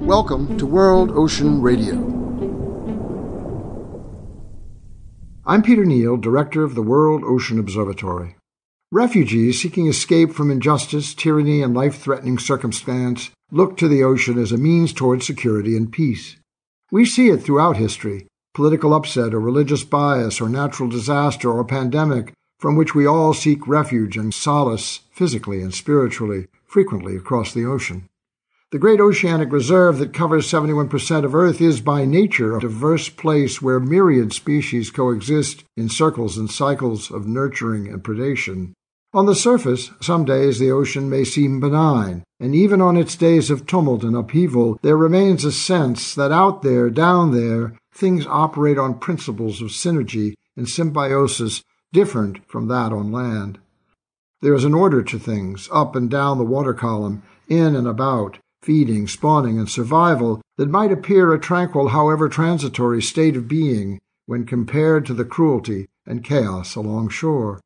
Welcome to World Ocean Radio. I'm Peter Neill, Director of the World Ocean Observatory. Refugees seeking escape from injustice, tyranny, and life threatening circumstance look to the ocean as a means toward security and peace. We see it throughout history political upset or religious bias or natural disaster or pandemic from which we all seek refuge and solace physically and spiritually, frequently across the ocean. The great oceanic reserve that covers 71% of Earth is by nature a diverse place where myriad species coexist in circles and cycles of nurturing and predation. On the surface, some days the ocean may seem benign, and even on its days of tumult and upheaval, there remains a sense that out there, down there, things operate on principles of synergy and symbiosis different from that on land. There is an order to things, up and down the water column, in and about, feeding, spawning, and survival, that might appear a tranquil, however transitory, state of being when compared to the cruelty and chaos along shore.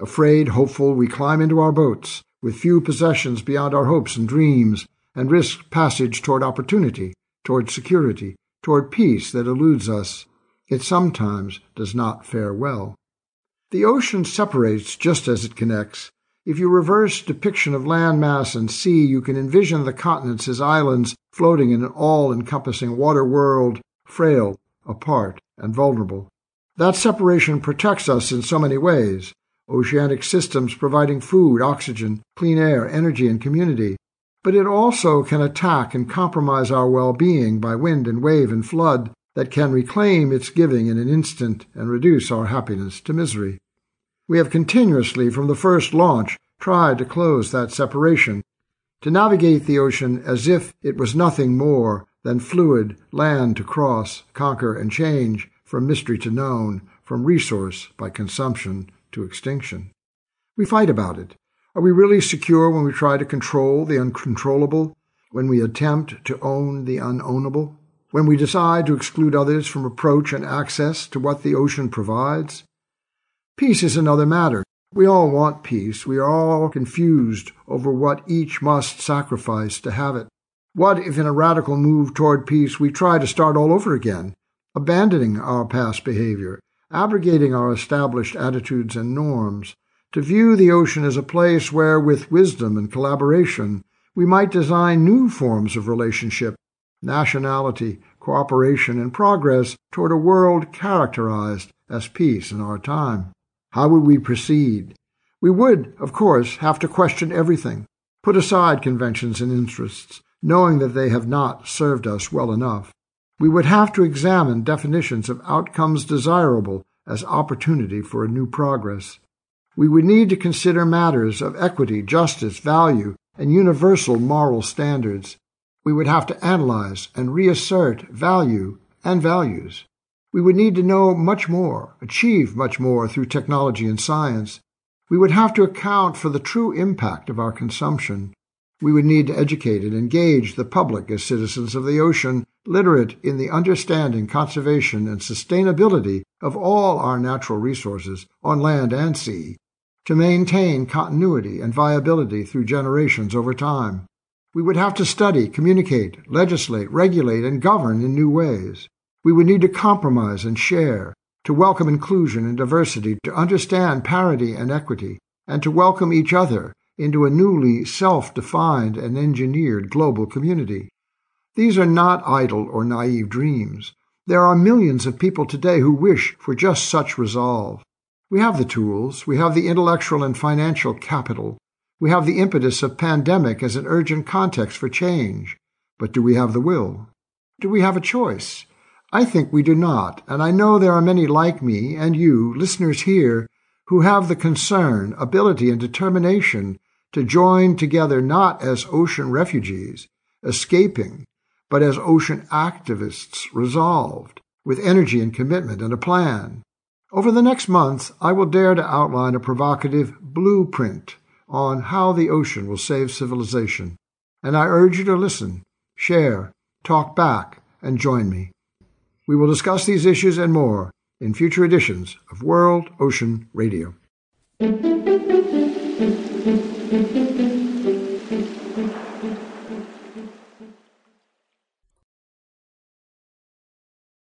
Afraid, hopeful, we climb into our boats, with few possessions beyond our hopes and dreams, and risk passage toward opportunity, toward security, toward peace that eludes us. It sometimes does not fare well. The ocean separates just as it connects. If you reverse depiction of land mass and sea, you can envision the continents as islands floating in an all encompassing water world, frail, apart, and vulnerable. That separation protects us in so many ways oceanic systems providing food, oxygen, clean air, energy, and community. But it also can attack and compromise our well being by wind and wave and flood that can reclaim its giving in an instant and reduce our happiness to misery. We have continuously, from the first launch, tried to close that separation, to navigate the ocean as if it was nothing more than fluid land to cross, conquer, and change from mystery to known, from resource by consumption to extinction. We fight about it. Are we really secure when we try to control the uncontrollable, when we attempt to own the unownable, when we decide to exclude others from approach and access to what the ocean provides? Peace is another matter. We all want peace. We are all confused over what each must sacrifice to have it. What if, in a radical move toward peace, we try to start all over again, abandoning our past behavior, abrogating our established attitudes and norms, to view the ocean as a place where, with wisdom and collaboration, we might design new forms of relationship, nationality, cooperation, and progress toward a world characterized as peace in our time. How would we proceed? We would, of course, have to question everything, put aside conventions and interests, knowing that they have not served us well enough we would have to examine definitions of outcomes desirable as opportunity for a new progress. We would need to consider matters of equity, justice, value, and universal moral standards. We would have to analyze and reassert value and values. We would need to know much more, achieve much more through technology and science. We would have to account for the true impact of our consumption. We would need to educate and engage the public as citizens of the ocean literate in the understanding, conservation, and sustainability of all our natural resources on land and sea, to maintain continuity and viability through generations over time. We would have to study, communicate, legislate, regulate, and govern in new ways. We would need to compromise and share, to welcome inclusion and diversity, to understand parity and equity, and to welcome each other into a newly self defined and engineered global community. These are not idle or naive dreams. There are millions of people today who wish for just such resolve. We have the tools, we have the intellectual and financial capital, we have the impetus of pandemic as an urgent context for change. But do we have the will? Do we have a choice? I think we do not, and I know there are many like me and you, listeners here, who have the concern, ability, and determination to join together not as ocean refugees, escaping, but as ocean activists resolved, with energy and commitment and a plan. Over the next month, I will dare to outline a provocative blueprint on how the ocean will save civilization, and I urge you to listen, share, talk back, and join me. We will discuss these issues and more in future editions of World Ocean Radio.